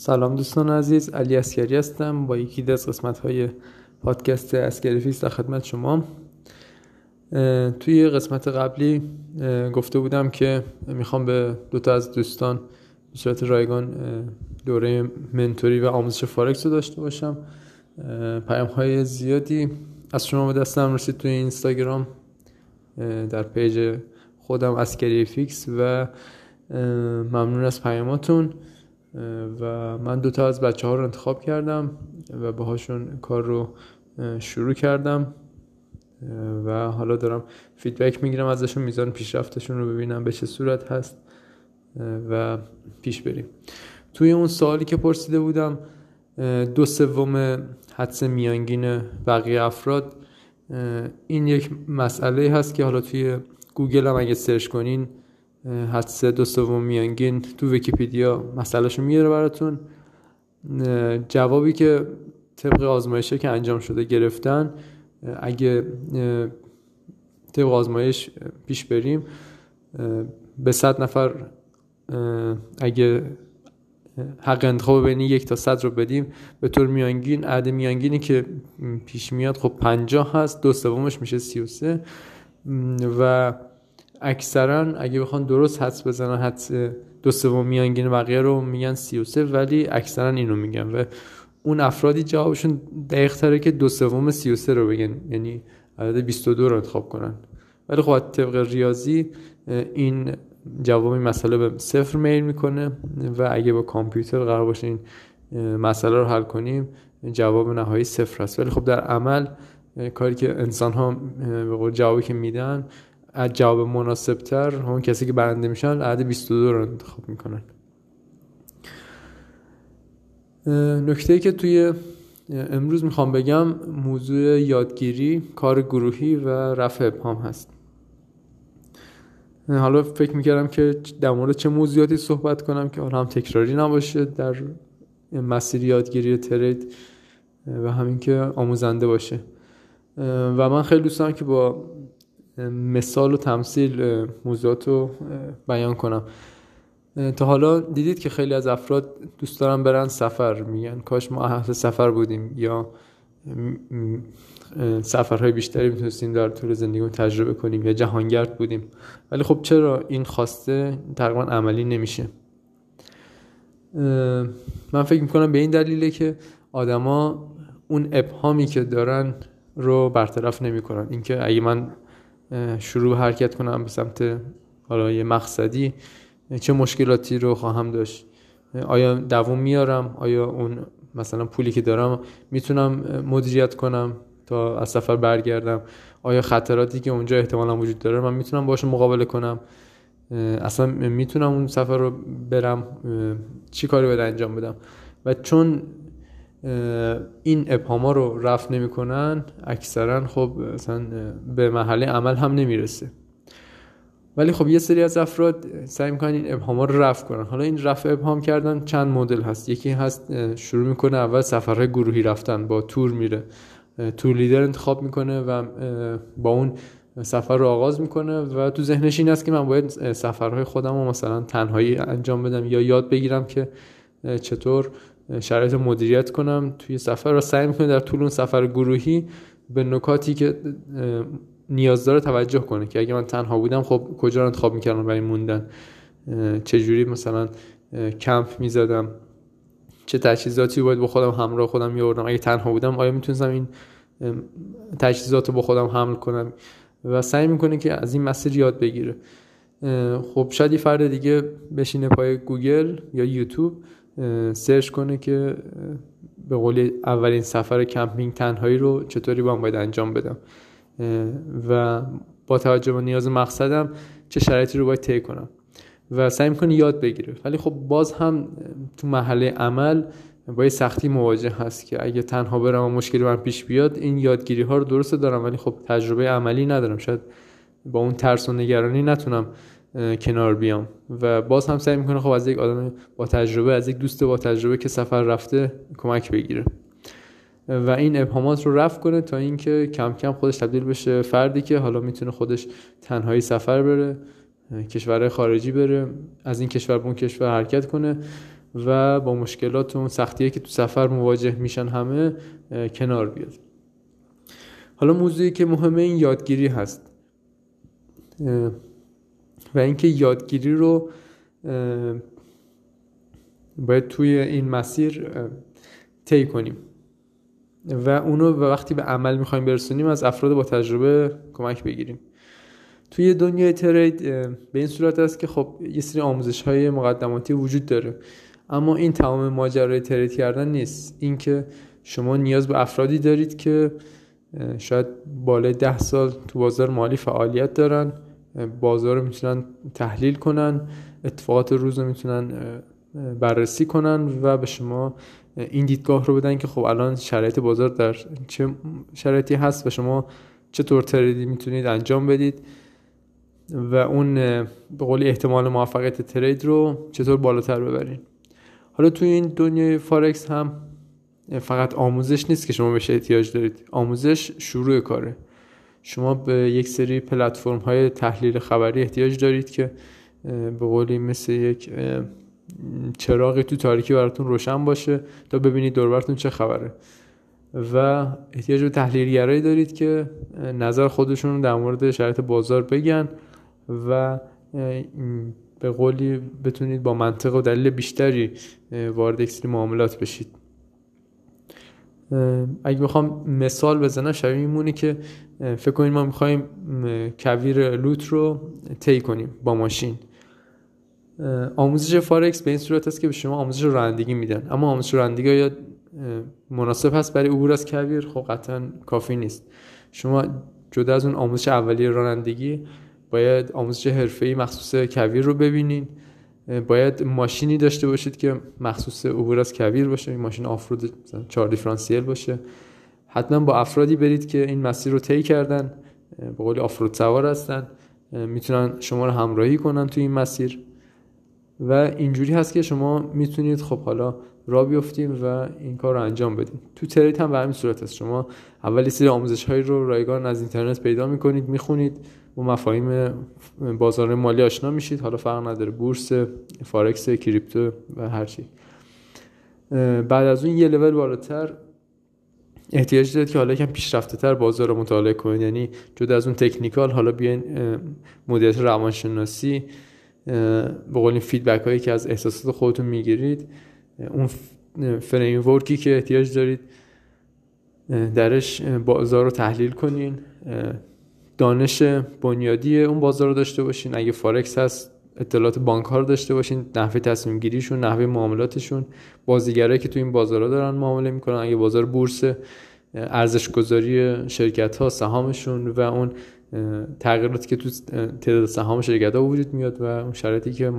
سلام دوستان عزیز علی اسکری هستم. با یکی از قسمت های پادکست اسکری فیکس در خدمت شما. توی قسمت قبلی گفته بودم که می‌خوام به دوتا از دوستان به صورت رایگان دوره mentor ی و آموزش فارکس رو داشته باشم. پیام های زیادی از شما به دستم رسید توی اینستاگرام. در page خودم اسکری فیکس و ممنون از پیاماتون. و من دوتا از بچه ها رو انتخاب کردم و باهاشون کار رو شروع کردم و حالا دارم فیدبک می‌گیرم ازشون میزان پیشرفتشون رو ببینم به چه صورت هست و پیش بریم. توی اون سوالی که پرسیده بودم دو سوم حدس میانگین بقیه افراد این یک مسئله هست که حالا توی گوگل هم اگه سرچ کنین حدس دو سوم میانگین تو ویکیپیدیا مسئلهشو میاره براتون. جوابی که طبق آزمایشه که انجام شده گرفتن اگه طبق آزمایش پیش بریم به صد نفر اگه حق انتخاب بین یک تا صد رو بدیم به طور میانگین عدد میانگینی که پیش میاد خب پنجاه هست دو سومش میشه سی و سه. و اکثرا اگه بخوان درست حدس بزنن حدس دو سوم میانگین بقیه رو میگن 33 ولی اکثرا اینو میگن. و اون افرادی جوابشون دقیق تره که دو سوم 33 رو بگن. یعنی عدد 22 رو انتخاب کنن. ولی خب طبق ریاضی این جواب این مسئله به صفر میل می‌کنه. و اگه با کامپیوتر قرار باشه این مسئله رو حل کنیم جواب نهایی صفر هست ولی خب در عمل کاری که انسان ها به جوابی که میدن از جواب مناسب تر همون کسی که برنده میشن عدد 22 رو انتخاب می‌کنن. نکته که توی امروز می‌خوام بگم موضوع یادگیری کار گروهی و رفع ابهام هست. حالا فکر می‌کردم که در مورد چه موضوعاتی صحبت کنم که حالا هم تکراری نباشه در مسیر یادگیری ترید و همین که آموزنده باشه. و من خیلی دوست دارم که با مثال و تمثیل موضوعات رو بیان کنم. تا حالا دیدید که خیلی از افراد دوست دارن برن سفر میگن کاش ما اهل سفر بودیم یا سفرهای بیشتری می‌تونستیم در طول زندگی تجربه کنیم یا جهانگرد بودیم. ولی خب چرا این خواسته تقریبا عملی نمیشه؟ من فکر می‌کنم به این دلیله که آدما اون ابهامی که دارن رو برطرف نمی‌کنن. اینکه اگه من شروع حرکت کنم به سمت حالا یه مقصدی. چه مشکلاتی رو خواهم داشت؟ آیا دووم میارم؟ آیا اون مثلا پولی که دارم می‌تونم مدیریت کنم تا از سفر برگردم؟ آیا خطراتی که اونجا احتمالا وجود داره من می‌تونم باشه مقابله کنم؟ اصلا می‌تونم اون سفر رو برم چی کاری باید انجام بدم؟ و چون این ابهاما رو رفت نمی‌کنن اکثرا خب مثلا به محله عمل هم نمی‌رسه. ولی خب یه سری از افراد سعی می‌کنن این ابهاما رو رفع کنن. حالا این رفع ابهام کردن چند مدل هست. یکی هست شروع می‌کنه اول سفرهای گروهی رفتن با تور میره. تور لیدر انتخاب می‌کنه و با اون سفر رو آغاز می‌کنه و تو ذهنش این است که من باید سفرهای خودم رو مثلا تنهایی انجام بدم یا یاد بگیرم که چطور شرایط مدیریت کنم توی سفر و سعی می‌کنه در طول اون سفر گروهی به نکاتی که نیاز داره توجه کنه که اگه من تنها بودم خب کجا رو انتخاب می‌کردم برای موندن؟ چجوری مثلا کمپ می‌زدم؟ چه تجهیزاتی باید با خودم همراه خودم میوردم اگه تنها بودم آیا می‌تونستم این تجهیزات رو با خودم حمل کنم؟ و سعی می‌کنه که از این مسیر یاد بگیره. خب شاید یه فرد دیگه بشینه پای گوگل یا یوتیوب. سرچ کنه که به قول اولین سفر کمپینگ تنهایی رو چطوری با باید انجام بدم. و با توجه به نیاز مقصدم چه شرایطی رو باید طی کنم. و سعی می‌کنه یاد بگیره ولی خب باز هم تو مرحله عمل با یه سختی مواجه هست که اگه تنها برم و مشکلی من پیش بیاد این یادگیری ها رو درست دارم. ولی خب تجربه عملی ندارم. شاید با اون ترس و نگرانی نتونم کنار بیام. و باز هم سعی می‌کنه خب از یک آدم با تجربه از یک دوست با تجربه که سفر رفته کمک بگیره. و این ابهامات رو رفع کنه تا اینکه کم کم خودش تبدیل بشه فردی که حالا می‌تونه خودش تنهایی سفر بره کشور خارجی بره از این کشور به اون کشور حرکت کنه و با مشکلات و سختیه که تو سفر مواجه میشن همه کنار بیاد. حالا موضوعی که مهمه این یادگیری هست. و اینکه یادگیری رو باید توی این مسیر طی کنیم. و اونو وقتی به عمل می‌خوایم برسونیم از افراد با تجربه کمک بگیریم. توی دنیای ترید به این صورت است که خب یه سری آموزش های مقدماتی وجود داره. اما این تمام ماجرای ترید کردن نیست. اینکه شما نیاز به افرادی دارید که شاید بالای ده سال تو بازار مالی فعالیت دارن. بازار رو می‌تونن تحلیل کنن اتفاقات روز رو می‌تونن بررسی کنن و به شما این دیدگاه رو بدن که خب الان شرایط بازار در چه شرایطی هست و شما چطور تریدی می‌تونید انجام بدید و اون به قولی احتمال موفقیت ترید رو چطور بالاتر ببرین حالا توی این دنیای فارکس هم فقط آموزش نیست که شما بهش احتیاج دارید. آموزش شروع کاره. شما به یک سری پلتفرم های تحلیل خبری احتیاج دارید که به قولی مثل یک چراغی تو تاریکی براتون روشن باشه تا ببینید دوربرتون چه خبره. و احتیاج به تحلیلگرایی دارید که نظر خودشون در مورد شرایط بازار بگن و به قولی بتونید با منطق و دلیل بیشتری وارد یک معاملات بشید. اگه بخوام مثال بزنم شبیه میمونه که فکر کنید ما می‌خوایم کویر لوت رو طی کنیم با ماشین. آموزش فارکس به این صورت است که به شما آموزش رانندگی میدن. اما آموزش رانندگی یا مناسب هست برای عبور از کویر؟ خب قطعا کافی نیست. شما جدا از اون آموزش اولیه رانندگی باید آموزش حرفه‌ای مخصوص کویر رو ببینین. باید ماشینی داشته باشید که مخصوص عبور از کویر باشه این ماشین offroad چهار دیفرانسیل باشه. حتما با افرادی برید که این مسیر رو طی کردن به قول offroad سوار هستن می‌تونن شما رو همراهی کنن تو این مسیر. و اینجوری هست که شما می‌تونید خب حالا را بیفتیم و این کار رو انجام بدیم تو ترید هم به همین صورت هست. شما اولی سری آموزش هایی رو رایگان از اینترنت پیدا می‌کنید می‌خونید. با مفاهیم بازار مالی آشنا میشید. حالا فرق نداره. بورس فارکس کریپتو و هر چی. بعد از اون یه لول بالاتر احتیاج دارید که حالا یکم پیشرفته تر بازار رو مطالعه کنید. یعنی جدا از اون technical حالا بیاین مدیریت روانشناسی به قول feedback هایی که از احساسات خودتون می‌گیرید اون framework ی که احتیاج دارید درش بازار رو تحلیل کنین. دانش بنیادی اون بازار رو داشته باشین. اگه فارکس هست اطلاعات بانک ها رو داشته باشین نحوه تصمیم گیریشون نحوه معاملاتشون. بازیگرایی که تو این بازارها دارن معامله می‌کنن. اگه بازار بورس ارزش گذاری شرکت ها سهامشون و اون تغییراتی که تو تعداد سهام شرکت ها وجود میاد و اون شرایطی که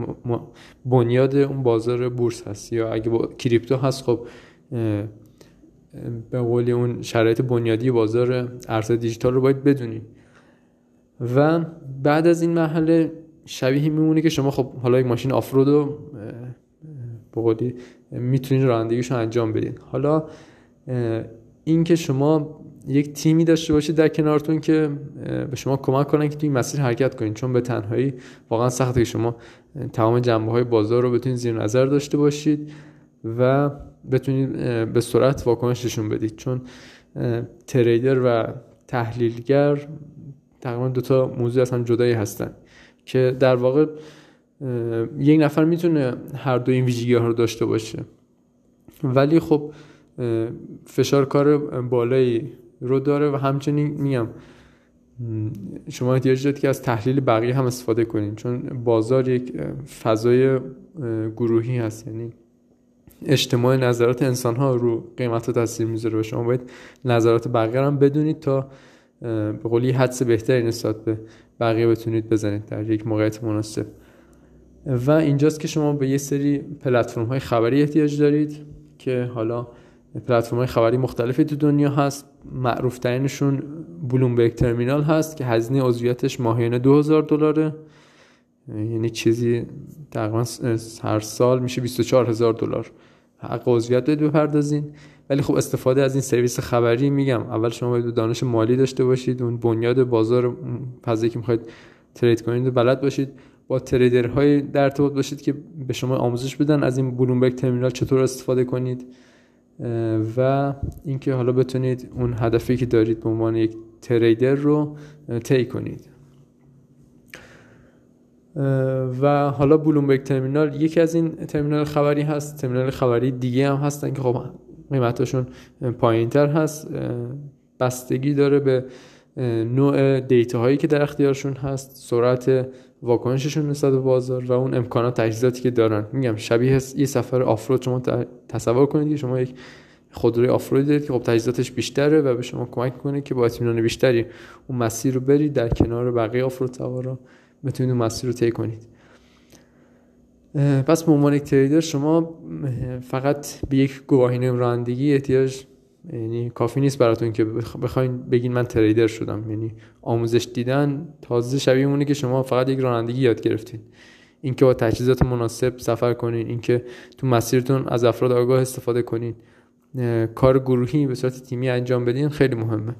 بنیاد اون بازار بورس هست. یا اگه با کریپتو هست خب به قولی اون شرایط بنیادی بازار ارز دیجیتال رو باید بدونید و بعد از این مرحله شبیه میمونه که شما خب حالا یک ماشین آفرود رو به قولی می‌تونین رانندگیشو انجام بدین. حالا این که شما یک تیمی داشته باشید در کنارتون که به شما کمک کنن که توی مسیر حرکت کنید چون به تنهایی واقعا سخته که شما تمام جنبه های بازار رو بتونید زیر نظر داشته باشید و بتونید به سرعت واکنششون بدید. چون تریدر و تحلیلگر تقریبا دو تا موضوع از هم جدایی هستن که در واقع یک نفر می‌تونه هر دو این ویژگی ها رو داشته باشه. ولی خب فشار کار بالایی رو داره و همچنین میگم شما احتیاج دارید که از تحلیل بقیه هم استفاده کنید چون بازار یک فضای گروهی هست. یعنی اجتماع نظرات انسان ها رو قیمت ها تاثیر می‌ذاره و شما باید نظرات بقیه هم بدونید تا به قولی حدس بهتری نسبت به بقیه بتونید بزنید در یک موقعیت مناسب. و اینجاست که شما به یه سری پلتفرم های خبری احتیاج دارید که حالا پلتفرم های خبری مختلفی تو دنیا هست. معروف ترینشون بلومبرگ ترمینال هست که هزینه عضویتش ماهیانه 2000 دلاره. یعنی چیزی تقریبا هر سال میشه 24 هزار دلار. حق عضویت باید بپردازین. ولی خب استفاده از این سرویس خبری میگم. اول شما باید دانش مالی داشته باشید اون بنیاد بازار فضایی که می‌خواید ترید کنید و بلد باشید. با تریدرهای در ارتباط باشید که به شما آموزش بدن از این بلومبرگ ترمینال چطور استفاده کنید. و اینکه حالا بتونید اون هدفی که دارید به عنوان یک تریدر رو طی کنید. و حالا بلومبرگ ترمینال یکی از این ترمینال خبری هست. ترمینال خبری دیگه هم هستن که خب قیمتاشون پایین تر هست. بستگی داره به نوع دیتا هایی که در اختیارشون هست سرعت واکنششون نسبت به بازار و اون امکانات تجهیزاتی که دارن. میگم شبیه یه سفر آفرود. شما تصور کنید شما یک خودروی آفرود دارید که خب تجهیزاتش بیشتره و به شما کمک کنه که با اطمینان بیشتری اون مسیر رو برید در کنار بقیه آفرود سوارا بتونید اون مسیر رو طی کنید. پس به عنوان تریدر شما فقط به یک گواهینامه رانندگی احتیاج یعنی کافی نیست براتون که بخواین بگین من تریدر شدم. یعنی آموزش دیدن تازه شبیه مونه که شما فقط یک رانندگی یاد گرفتین. اینکه با تجهیزات مناسب سفر کنین اینکه تو مسیرتون از افراد آگاه استفاده کنین. کار گروهی به صورت تیمی انجام بدین خیلی مهمه.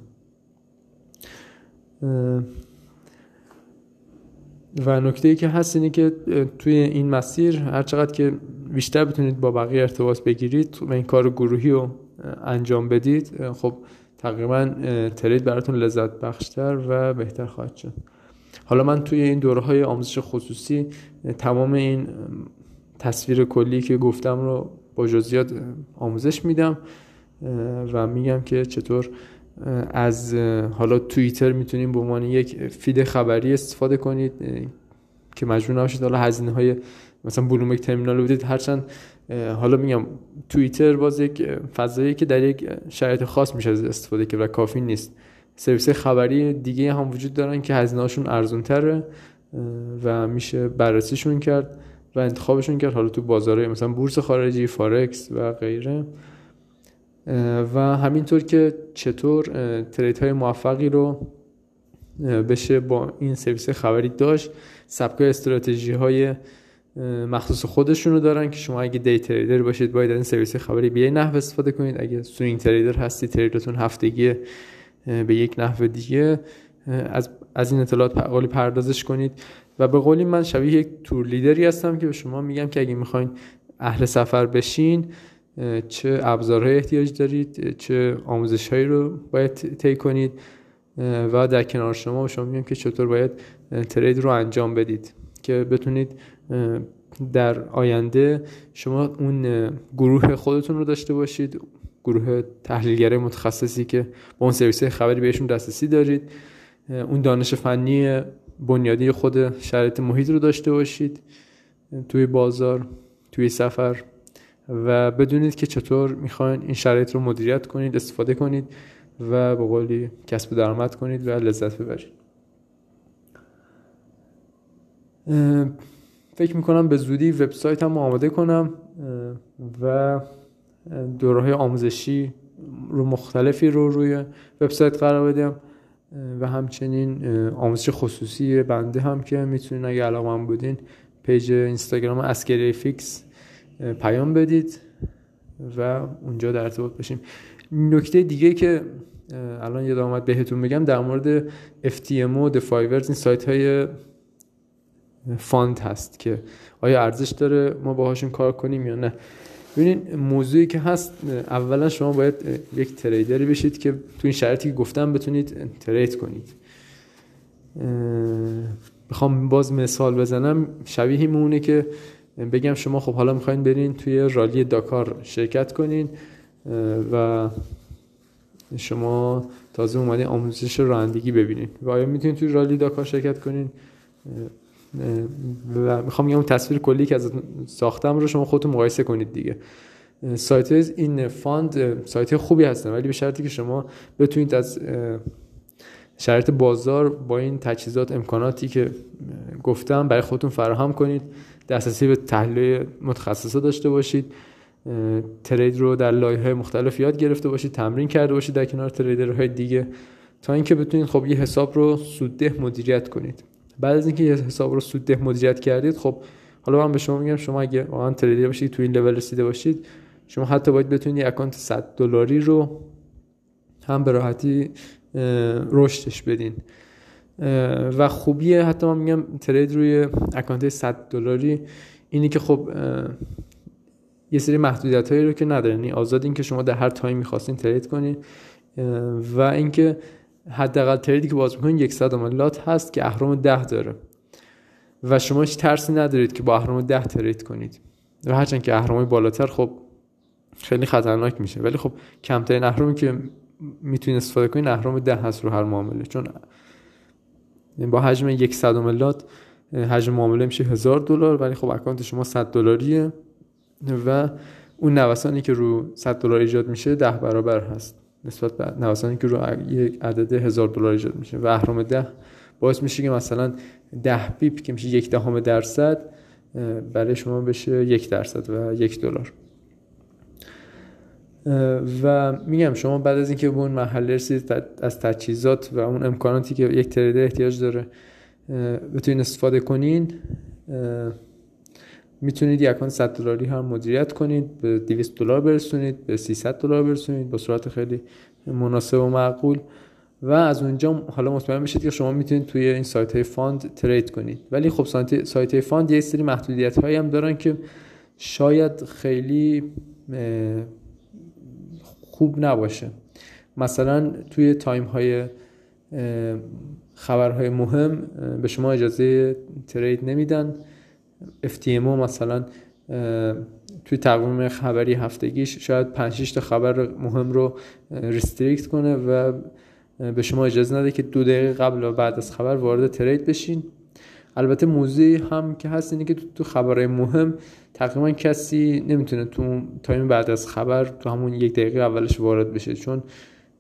و نکته ای که هست اینه که توی این مسیر هر چقدر که بیشتر بتونید با بقیه ارتباط بگیرید و این کار گروهی رو انجام بدید خب تقریبا ترید براتون لذت بخشتر و بهتر خواهد شد. حالا من توی این دوره های آموزش خصوصی تمام این تصویر کلی که گفتم رو با جزئیات آموزش میدم و میگم که چطور از حالا توییتر می‌تونیم به عنوان یک feed خبری استفاده کنید که مجبور نباشید حالا هزینه های مثلا Bloomberg Terminal رو بدید. هرچند حالا میگم توییتر باز یک فضایی که در یک شرایط خاص میشه از استفاده که و کافی نیست. سرویس خبری دیگه هم وجود دارن که هزینه هاشون ارزون تره و میشه بررسیشون کرد و انتخابشون کرد. حالا تو بازارهای مثلا بورس خارجی فارکس و غیره. و همینطور که چطور trade های موفقی رو بشه با این سرویس خبری داشت سبک استراتژی های مخصوص خودشون رو دارن که شما اگه day trader باشید باید این سرویس خبری به نحو استفاده کنید. اگه swing trader هستی trade تون هفتگی به یک نحو دیگه از, از این اطلاعات قولی پردازش کنید. و به قولی من شبیه یک tour leader ی هستم که به شما میگم که اگه می‌خواین اهل سفر بشین چه ابزارهای احتیاج دارید چه آموزش هایی رو باید طی کنید و در کنار شما شما میگم که چطور باید ترید رو انجام بدید که بتونید در آینده شما اون گروه خودتون رو داشته باشید گروه تحلیلگره متخصصی که با اون سرویس خبری بهشون دسترسی دارید اون دانش فنی بنیادی خود شرایط محیط رو داشته باشید توی بازار توی سفر. و بدونید که چطور می‌خواین این شرایط رو مدیریت کنید استفاده کنید و به قولی کسب درآمد کنید و لذت ببرید. فکر می‌کنم به زودی وبسایت هم آماده کنم و دوره آموزشی رو مختلفی رو روی وبسایت قرار بدم و همچنین آموزش خصوصی بنده هم که می‌تونین اگه علاقه هم بودین page اینستاگرام اسکری فیکس پیام بدید و اونجا در ارتباط باشیم. نکته دیگه که الان یاد آمد بهتون بگم در مورد FTMO و فایورز این سایت های fund هست که آیا ارزش داره ما باهاشون کار کنیم یا نه. ببینید موضوعی که هست اولا شما باید یک trader ی بشید که تو این شرطی که گفتم بتونید trade کنید. می‌خوام باز مثال بزنم. شبیه مونه که بگم شما خب حالا می‌خواین برین توی رالی داکار شرکت کنین و شما تازه اومده آموزش رانندگی ببینین. و آیا می‌تونید توی رالی داکار شرکت کنین؟ و می‌خوام بگم تصویر کلی که از ساختم رو شما خودتون مقایسه کنید دیگه. سایت این فاند سایت خوبی هستن ولی به شرطی که شما بتونید از شرایط بازار با این تجهیزات امکاناتی که گفتم برای خودتون فراهم کنید. دسترسی به تحلیل متخصصه داشته باشید. ترید رو در لایه های مختلف یاد گرفته باشید تمرین کرده باشید در کنار تریدرهای دیگه تا اینکه بتونید خب یه حساب رو سودده مدیریت کنید. بعد از اینکه یه حساب رو سودده مدیریت کردید خب حالا من به شما میگم شما اگه واقعا تریدر باشید تو این لول رسیده باشید شما حتی باید بتونید account 100 دلاری رو هم به راحتی رشدش بدین. و خوبیه حتی من میگم trade روی account 100 دلاری. اینی که خب یه سری محدودیت هایی رو که نداره. یعنی آزاد این که شما در هر time می‌خواستین trade کنین. و اینکه حداقل trade ی که باز می‌کنین یک lot هست که اهرم ده داره. و شما هیچ ترسی ندارید که با اهرم ده trade کنید. و هرچند که اهرم بالاتر خب خیلی خطرناک میشه. ولی خب کمترین اهرمی که می‌تونید استفاده کنید اهرم ده هست رو هر معامله. چون با حجم یک صدم لات حجم معامله میشه هزار دلار ولی خب اکانت شما 100 دلاریه و اون نوسانی که رو 100 دلار ایجاد میشه ده برابر هست. نسبت به نوسانی که رو یک عدد هزار دلار ایجاد میشه. و اهرام ده باعث میشه که مثلا ده بیپ که میشه یک دهم درصد برای شما بشه یک درصد و یک دلار. و میگم شما بعد از اینکه به اون محله رسید از تجهیزات و اون امکاناتی که یک تریدر احتیاج داره بتونین استفاده کنین می‌تونید یک اکانت 100 دلاری هم مدیریت کنید به 200 دلار برسونید به 300 دلار برسونید با صورت خیلی مناسب و معقول. و از اونجا حالا مطمئن بشید که شما می‌تونید توی این سایت های fund trade کنید. ولی خب سایت های fund یه سری محدودیت هایی هم دارن که شاید خیلی خوب نباشه. مثلا توی time های خبرهای مهم به شما اجازه trade نمیدن. FTMO مثلا توی تقویم خبری هفتگیش شاید 5 تا خبر مهم رو restrict کنه و به شما اجازه نده که دو دقیقه قبل و بعد از خبر وارد trade بشین. البته موضوعی هم که هست اینه که تو خبرهای مهم تقریبا کسی نمی‌تونه تو time بعد از خبر تو همون یک دقیقه اولش وارد بشه. چون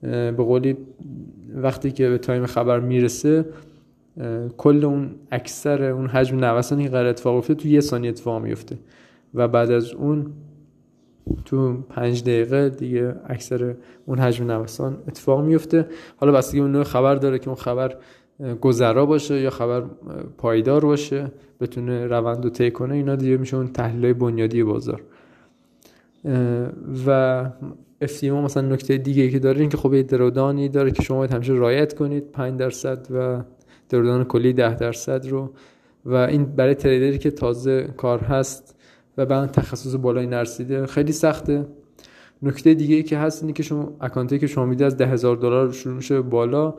به قولی وقتی که به time خبر می‌رسه کل اون اکثر اون حجم نوسانی که قرار اتفاق افته تو یه ثانیه اتفاق میفته و بعد از اون تو پنج دقیقه دیگه اکثر اون حجم نوسان اتفاق میفته حالا بستگی اون نوع خبر داره که اون خبر گذرا باشه یا خبر پایدار باشه بتونه روند رو طی کنه اینا دیگه میشه اون تحلیل بنیادی بازار. و FTMO مثلا نکته دیگه که داره این که خب یه درودانی داره که شما باید همیشه رایت کنید 5 درصد و درودان کلی 10 درصد رو. و این برای trader ی که تازه کار هست و به تخصص بالایی نرسیده خیلی سخته. نکته دیگه ای که هست اینه که شما account ی که شما میده از ده هزار دلار شروع میشه بالا.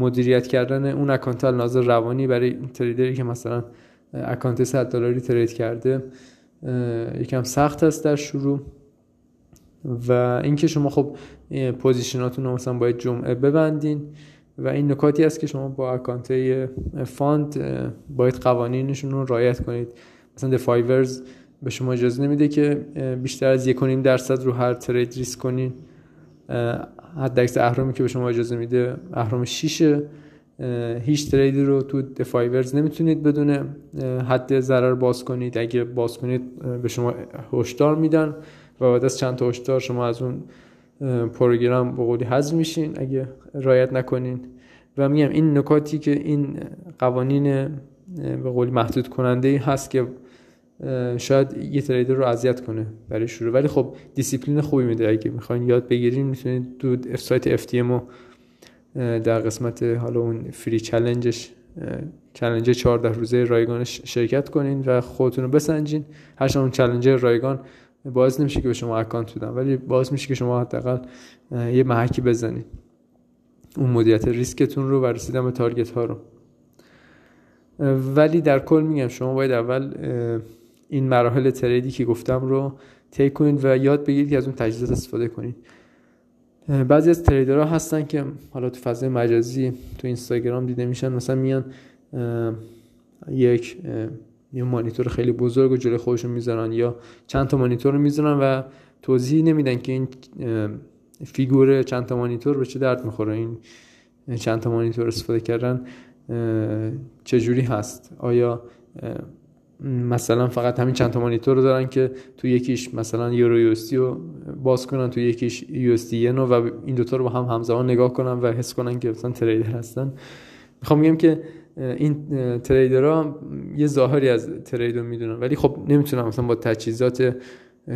مدیریت کردن اون account از نظر روانی برای trader ی که مثلا account 100 دلاری trade کرده یکم سخت است در شروع. و اینکه شما خب position اتون رو مثلا باید جمعه ببندین و این نکاتی است که شما با account fund باید قوانینشون رو رعایت کنید. مثلا 5ers به شما اجازه نمیده که بیشتر از یک درصد رو هر trade ریسک کنین. حداکثر اهرمی که به شما اجازه میده اهرم 6 هیچ trade ی رو تو The5ers نمی‌تونید بدون حد ضرر باز کنید. اگه باز کنید به شما هشدار میدن و بعد از چند تا هشدار شما از اون program به قولی حذف میشین اگه رعایت نکنین. و میگم این نکاتی که این قوانین به قولی محدود کننده هست که شاید یه trader رو اذیت کنه برای شروع. ولی خب دیسیپلین خوبی میده. اگه می‌خواین یاد بگیرین می‌تونید تو سایت FTMO در قسمت حالا اون free challenge ش challenge 14 روزه رایگانش شرکت کنین و خودتون رو بسنجین. هر اون challenge رایگان باعث نمیشه که به شما account بدن ولی باعث میشه که شما حداقل یه محکی بزنید اون مدیریت ریسکتون رو و رسیدن به target ها رو. ولی در کل میگم شما باید اول این مراحل trade ی که گفتم رو طی کنید و یاد بگیرید که از اون تجهیزات استفاده کنید. بعضی از trader ها هستن که حالا تو فضای مجازی تو اینستاگرام دیده میشن مثلا میان یک یه مانیتور خیلی بزرگ و جلوی خودشون می‌ذارن یا چند تا مانیتور رو می‌ذارن و توضیح نمیدن که این فیگور چند تا مانیتور به چه درد می‌خوره این چند تا مانیتور استفاده کردن چجوری هست؟ آیا مثلا فقط همین چند تا مانیتور رو دارن که تو یکیش مثلا یورو یو رو باز کنن تو یکیش یو اس و این دوتا رو با هم همزمان نگاه کنن و حس کنن که مثلا تریدر هستن. می‌خوام بگم که این تریدرها یه ظاهری از ترید رو می‌دونن. ولی خب نمی‌تونن مثلا با تجهیزات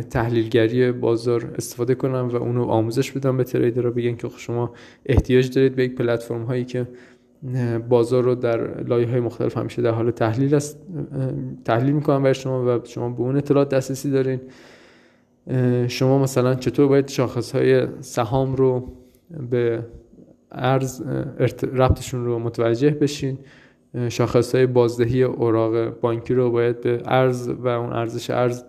تحلیلگری بازار استفاده کنن و اونو آموزش بدن به تریدرها بگن که خب شما احتیاج دارید به یک پلتفرم هایی که بازار رو در لایه های مختلف همیشه در حال تحلیل است تحلیل می‌کنن برای شما و شما به اون اطلاعات دسترسی دارین. شما مثلا چطور باید شاخص های سهام رو به ارز ربطشون رو متوجه بشین؟ شاخص های بازدهی اوراق بانکی رو باید به ارز و اون ارزش ارز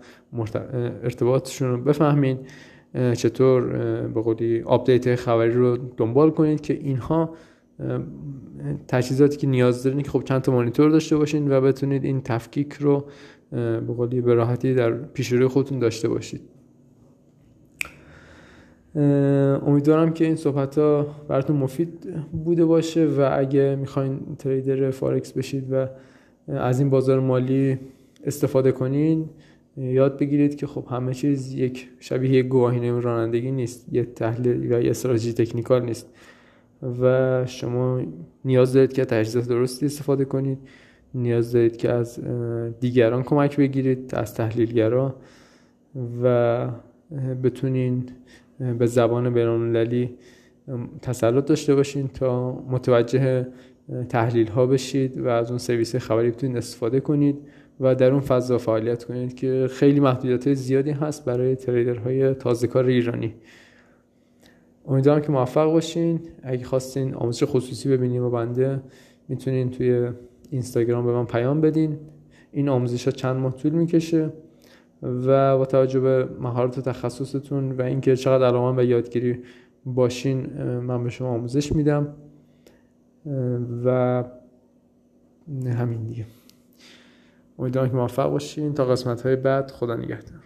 ارتباطشون رو بفهمین. چطور به قولی update خبری رو دنبال کنید که اینها تجهیزاتی که نیاز دارین که خب چند تا مانیتور داشته باشین و بتونید این تفکیک رو به قولی به راحتی در پیش روی خودتون داشته باشید. امیدوارم که این صحبت ها براتون مفید بوده باشه و اگه می‌خواین تریدر فارکس بشید و از این بازار مالی استفاده کنین یاد بگیرید که خب همه چیز یک شبیه یک گواهینامه رانندگی نیست یه تحلیل یا یه استراتژی تکنیکال نیست. و شما نیاز دارید که تجهیزات درستی استفاده کنید نیاز دارید که از دیگران کمک بگیرید از تحلیلگرا و بتونین به زبان بینالمللی تسلط داشته باشین تا متوجه تحلیل ها بشید و از اون سرویس خبری بتونید استفاده کنید و در اون فضا فعالیت کنید که خیلی محدودیت زیادی هست برای تریدرهای تازه کار ایرانی. امیدوارم که موفق باشین. اگه خواستین آموزش خصوصی ببینیم و بنده می‌تونین توی اینستاگرام به من پیام بدین. این آموزش ها چند ماه طول می‌کشه و با توجه به مهارت و تخصصتون و اینکه چقدر علاقه به یادگیری باشین من به شما آموزش میدم. و همین دیگه. امیدوارم که موفق باشین. تا قسمت های بعد خدا نگهدار.